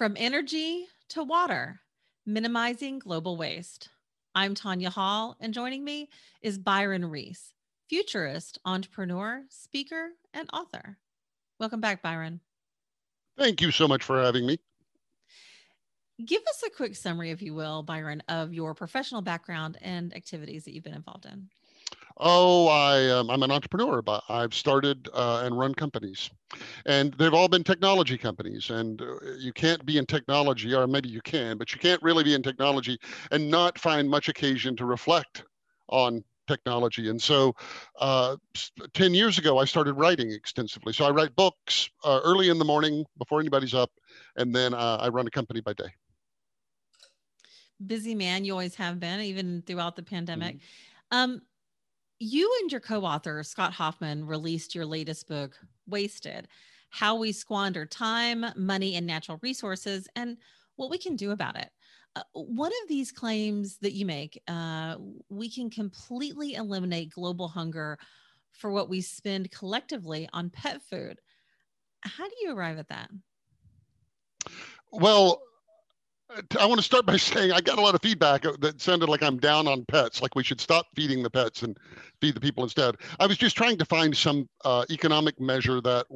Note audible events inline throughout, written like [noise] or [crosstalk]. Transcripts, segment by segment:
From energy to water, minimizing global waste. I'm Tanya Hall, and joining me is Byron Reese, futurist, entrepreneur, speaker, and author. Welcome back, Byron. Thank you so much for having me. Give us a quick summary, if you will, Byron, of your professional background and activities that you've been involved in. Oh, I, um, I'm an entrepreneur, but I've started uh, and run companies, and they've all been technology companies. And uh, you can't be in technology, or maybe you can, but you can't really be in technology and not find much occasion to reflect on technology. And so, uh, 10 years ago, I started writing extensively. So I write books uh, early in the morning before anybody's up, and then uh, I run a company by day busy man you always have been even throughout the pandemic mm-hmm. um you and your co-author Scott Hoffman released your latest book, Wasted: How We Squander Time, Money, and Natural Resources, and what we can do about it. Uh, one of these claims that you make, uh, we can completely eliminate global hunger for what we spend collectively on pet food. How do you arrive at that? Well, I want to start by [laughs] saying I got a lot of feedback that sounded like I'm down on pets, like we should stop feeding the pets and feed the people instead. I was just trying to find some uh, economic measure that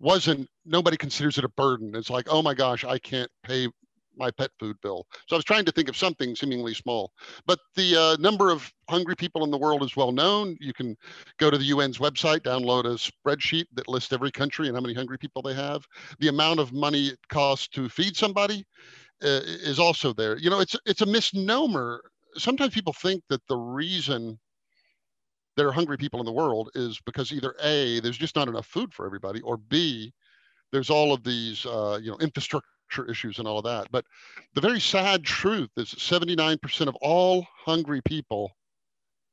wasn't, nobody considers it a burden. It's like, oh my gosh, I can't pay my pet food bill. So I was trying to think of something seemingly small. But the uh, number of hungry people in the world is well known. You can go to the UN's website, download a spreadsheet that lists every country and how many hungry people they have. The amount of money it costs to feed somebody is also there. You know, it's it's a misnomer. Sometimes people think that the reason there are hungry people in the world is because either a there's just not enough food for everybody, or b there's all of these uh, you know infrastructure issues and all of that. But the very sad truth is 79% of all hungry people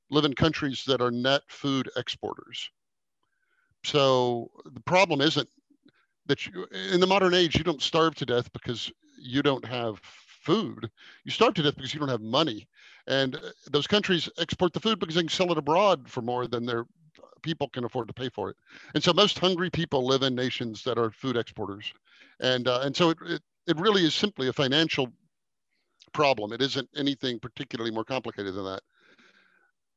live in countries that are net food exporters. So the problem isn't that you, in the modern age you don't starve to death because you don't have food. You starve to death because you don't have money. And uh, those countries export the food because they can sell it abroad for more than their people can afford to pay for it. And so most hungry people live in nations that are food exporters. And, uh, and so it, it, it really is simply a financial problem. It isn't anything particularly more complicated than that.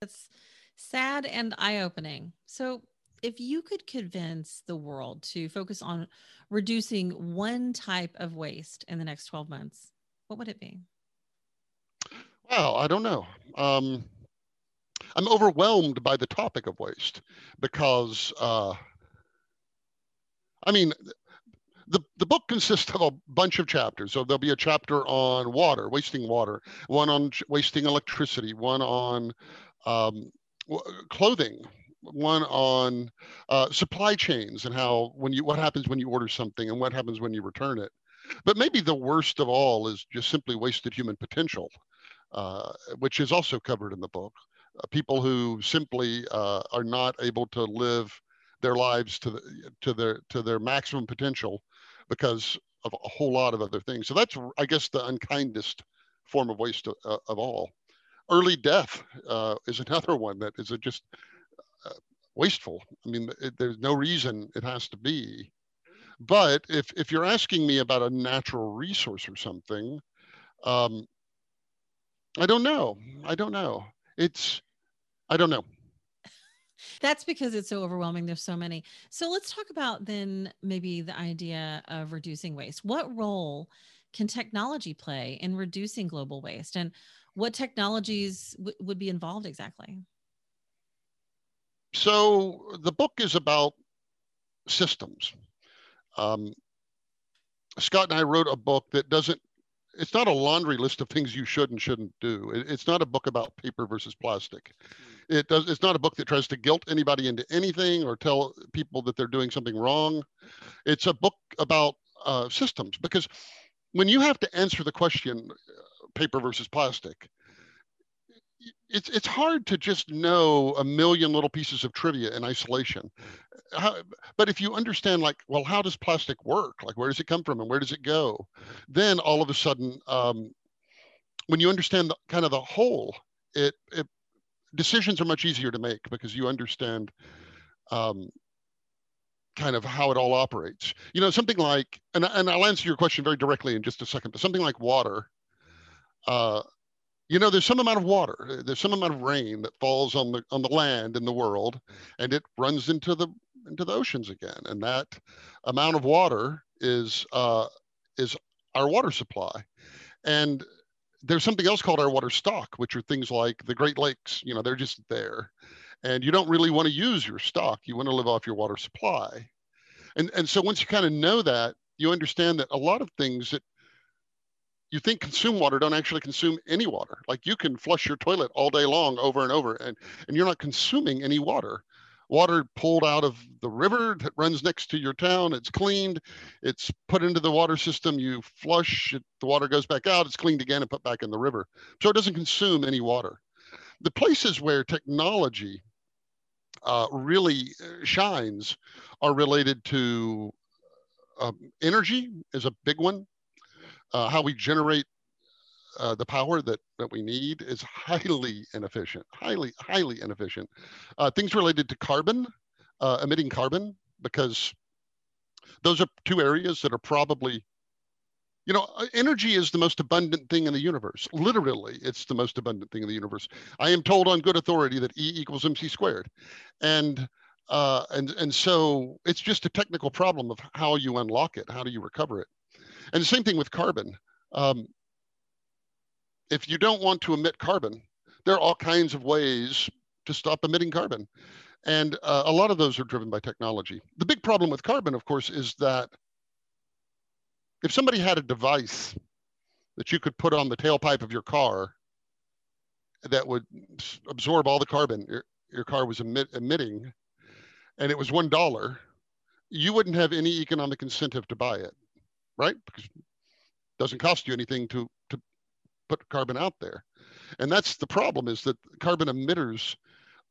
It's sad and eye opening. So if you could convince the world to focus on reducing one type of waste in the next 12 months, what would it be? Well, I don't know. Um, I'm overwhelmed by the topic of waste because, uh, I mean, the, the book consists of a bunch of chapters. So there'll be a chapter on water, wasting water, one on wasting electricity, one on um, clothing, one on uh, supply chains and how when you what happens when you order something and what happens when you return it. But maybe the worst of all is just simply wasted human potential, uh, which is also covered in the book. Uh, people who simply uh, are not able to live their lives to the, to their to their maximum potential because of a whole lot of other things. So that's, I guess, the unkindest form of waste of, uh, of all. Early death uh, is [laughs] another one that is just wasteful. I mean, it, there's no reason it has to be. But if, if you're asking me about a natural resource or something, um, I don't know. I don't know. It's, I don't know. [laughs] That's because it's so overwhelming. There's so many. So let's talk about then maybe the idea of reducing waste. What role can technology play in reducing global waste? And what technologies w- would be involved exactly? So the book is about systems. Um, Scott and I wrote a book that doesn't, it's not a laundry list of things you should and shouldn't do. It, it's not a book about paper versus plastic. Hmm. It does, it's not a book that tries to guilt anybody into anything or tell people that they're doing something wrong. It's a book about uh, systems because when you have to answer the question, uh, paper versus plastic, it's it's hard to just know a million little pieces of trivia in isolation. How, but if you understand, like, well, how does plastic work? Like, where does it come from and where does it go? Then all of a sudden, um, when you understand the, kind of the whole, it, it decisions are much easier to make because you understand um, kind of how it all operates. You know, something like, and, and I'll answer your question very directly in just a second, but something like water, uh, you know, there's some amount of water, there's some amount of rain that falls on the on the land in the world, and it runs into the into the oceans again, and that amount of water is uh, is our water supply, and there's something else called our water stock, which are things like the Great Lakes. You know, they're just there, and you don't really want to use your stock. You want to live off your water supply, and and so once you kind of know that, you understand that a lot of things that you think consume water don't actually consume any water. Like you can flush your toilet all day long over and over, and and you're not consuming any water water pulled out of the river that runs next to your town. It's cleaned, it's put into the water system. You flush it, the water goes back out, it's cleaned again and put back in the river. So it doesn't consume any water. The places where technology uh, really uh, shines are related to uh, energy is a big one. Uh, how we generate uh, the power that, that we need is highly inefficient, highly, highly inefficient. Uh, things related to carbon, uh, emitting carbon, because those are two areas that are probably, you know, uh, energy is the most abundant thing in the universe. Literally, it's the most abundant thing in the universe. I am told on good authority that E equals mc squared. And uh, and and so it's just a technical problem of how you unlock it, how do you recover it, and the same thing with carbon. Um, if you don't want to emit carbon, there are all kinds of ways to stop emitting carbon. And uh, a lot of those are driven by technology. The big problem with carbon, of course, is that if somebody had a device that you could put on the tailpipe of your car that would absorb all the carbon your, your car was emit, emitting, and it was $1, you wouldn't have any economic incentive to buy it, right? Because it doesn't cost you anything to, to put carbon out there. And that's the problem is that carbon emitters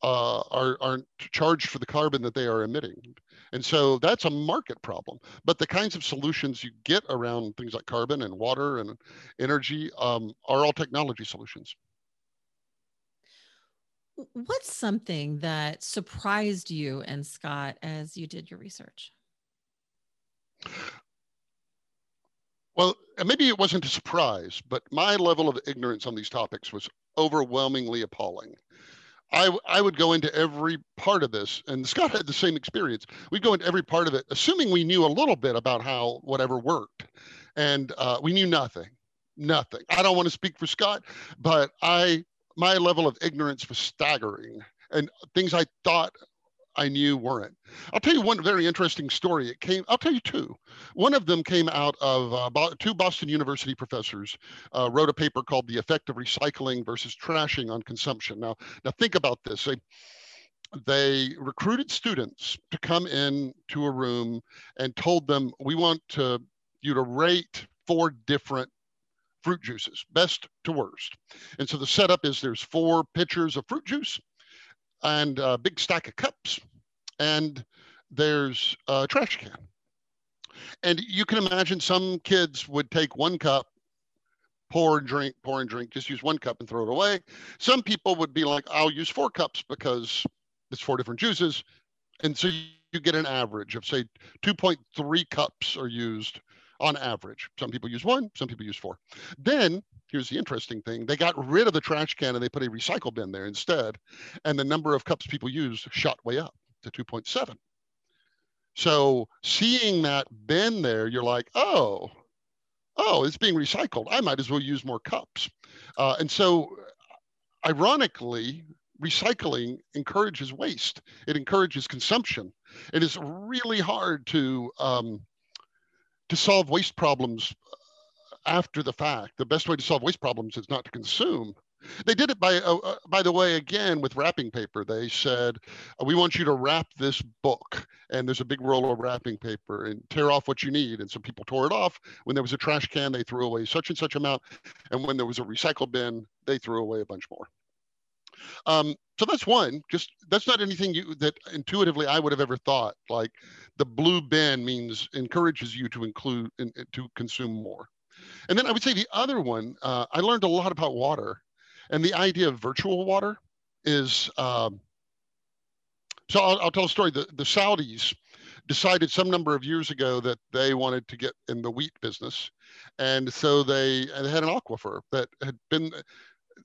uh, are, aren't charged for the carbon that they are emitting. And so that's a market problem. But the kinds of solutions you get around things like carbon and water and energy um, are all technology solutions. What's something that surprised you and Scott as you did your research? Well, maybe it wasn't a surprise, but my level of ignorance on these topics was overwhelmingly appalling. I, I would go into every part of this, and Scott had the same experience. We'd go into every part of it, assuming we knew a little bit about how whatever worked, and uh, we knew nothing, nothing. I don't want to speak for Scott, but I my level of ignorance was staggering, and things I thought I knew weren't. I'll tell you one very interesting story. It came, I'll tell you two. One of them came out of uh, two Boston University professors uh, wrote a paper called The Effect of Recycling versus Trashing on Consumption. Now, now think about this. They, they recruited students to come in to a room and told them, we want to, you to rate four different fruit juices, best to worst. And so the setup is there's four pitchers of fruit juice and a big stack of cups, and there's a trash can. And you can imagine some kids would take one cup, pour and drink, pour and drink, just use one cup and throw it away. Some people would be like, I'll use four cups because it's four different juices. And so you get an average of, say, 2.3 cups are used on average. Some people use one, some people use four. Then here's the interesting thing they got rid of the trash can and they put a recycle bin there instead. And the number of cups people used shot way up to 2.7. So seeing that bin there, you're like, oh, oh, it's being recycled. I might as well use more cups. Uh, and so, ironically, recycling encourages waste. It encourages consumption. It is really hard to um, to solve waste problems after the fact. The best way to solve waste problems is not to consume. They did it by, uh, uh, by the way, again with wrapping paper. They said, uh, "We want you to wrap this book," and there's a big roll of wrapping paper, and tear off what you need. And so people tore it off. When there was a trash can, they threw away such and such amount, and when there was a recycle bin, they threw away a bunch more. Um, so that's one. Just that's not anything you that intuitively I would have ever thought. Like the blue bin means encourages you to include in, to consume more. And then I would say the other one, uh, I learned a lot about water, and the idea of virtual water is. Um, so I'll, I'll, tell a story. The, the Saudis decided some number of years ago that they wanted to get in the wheat business, and so they, and they had an aquifer that had been,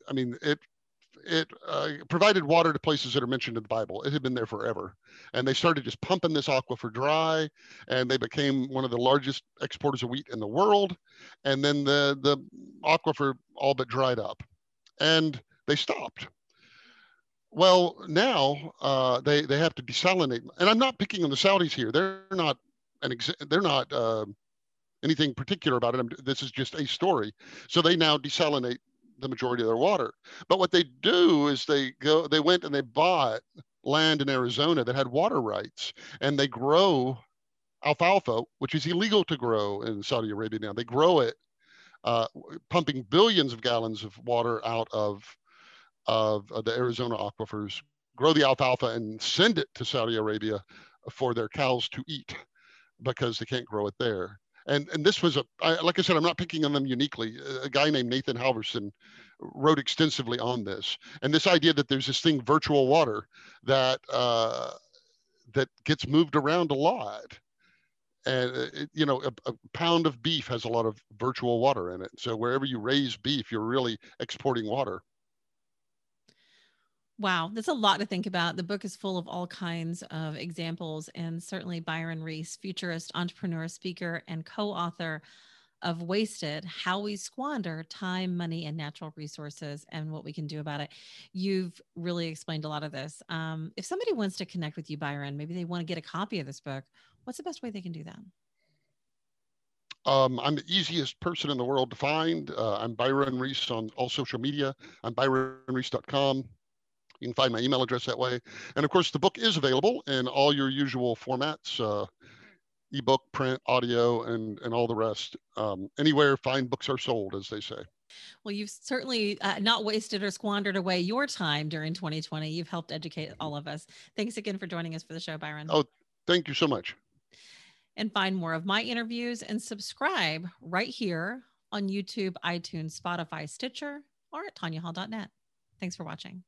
I mean, it it uh, provided water to places that are mentioned in the Bible. It had been there forever, and they started just pumping this aquifer dry, and they became one of the largest exporters of wheat in the world. And then the the aquifer all but dried up, and they stopped. Well, now uh, they they have to desalinate, and I'm not picking on the Saudis here. They're not an ex- they're not uh, anything particular about it. I'm, this is just a story. So they now desalinate the majority of their water. But what they do is they go, they went and they bought land in Arizona that had water rights, and they grow alfalfa, which is illegal to grow in Saudi Arabia now. They grow it, uh, pumping billions of gallons of water out of of uh, the Arizona aquifers, grow the alfalfa and send it to Saudi Arabia for their cows to eat because they can't grow it there and and this was a I, like I said, I'm not picking on them uniquely. A guy named Nathan Halverson wrote extensively on this, and this idea that there's this thing, virtual water, that uh, that gets moved around a lot. And uh, it, you know, a, a pound of beef has a lot of virtual water in it. So wherever you raise beef, you're really exporting water. Wow, that's a lot to think about. The book is full of all kinds of examples, and certainly Byron Reese, futurist, entrepreneur, speaker, and co author of Wasted How We Squander Time, Money, and Natural Resources, and what we can do about it. You've really explained a lot of this. Um, if somebody wants to connect with you, Byron, maybe they want to get a copy of this book, what's the best way they can do that? Um, I'm the easiest person in the world to find. Uh, I'm Byron Reese on all social media. I'm byronreese.com. You can find my email address that way. And of course, the book is available in all your usual formats uh, ebook, print, audio, and, and all the rest. Um, anywhere fine books are sold, as they say. Well, you've certainly uh, not wasted or squandered away your time during 2020. You've helped educate all of us. Thanks again for joining us for the show, Byron. Oh, thank you so much. And find more of my interviews and subscribe right here on YouTube, iTunes, Spotify, Stitcher, or at tanyahall.net. Thanks for watching.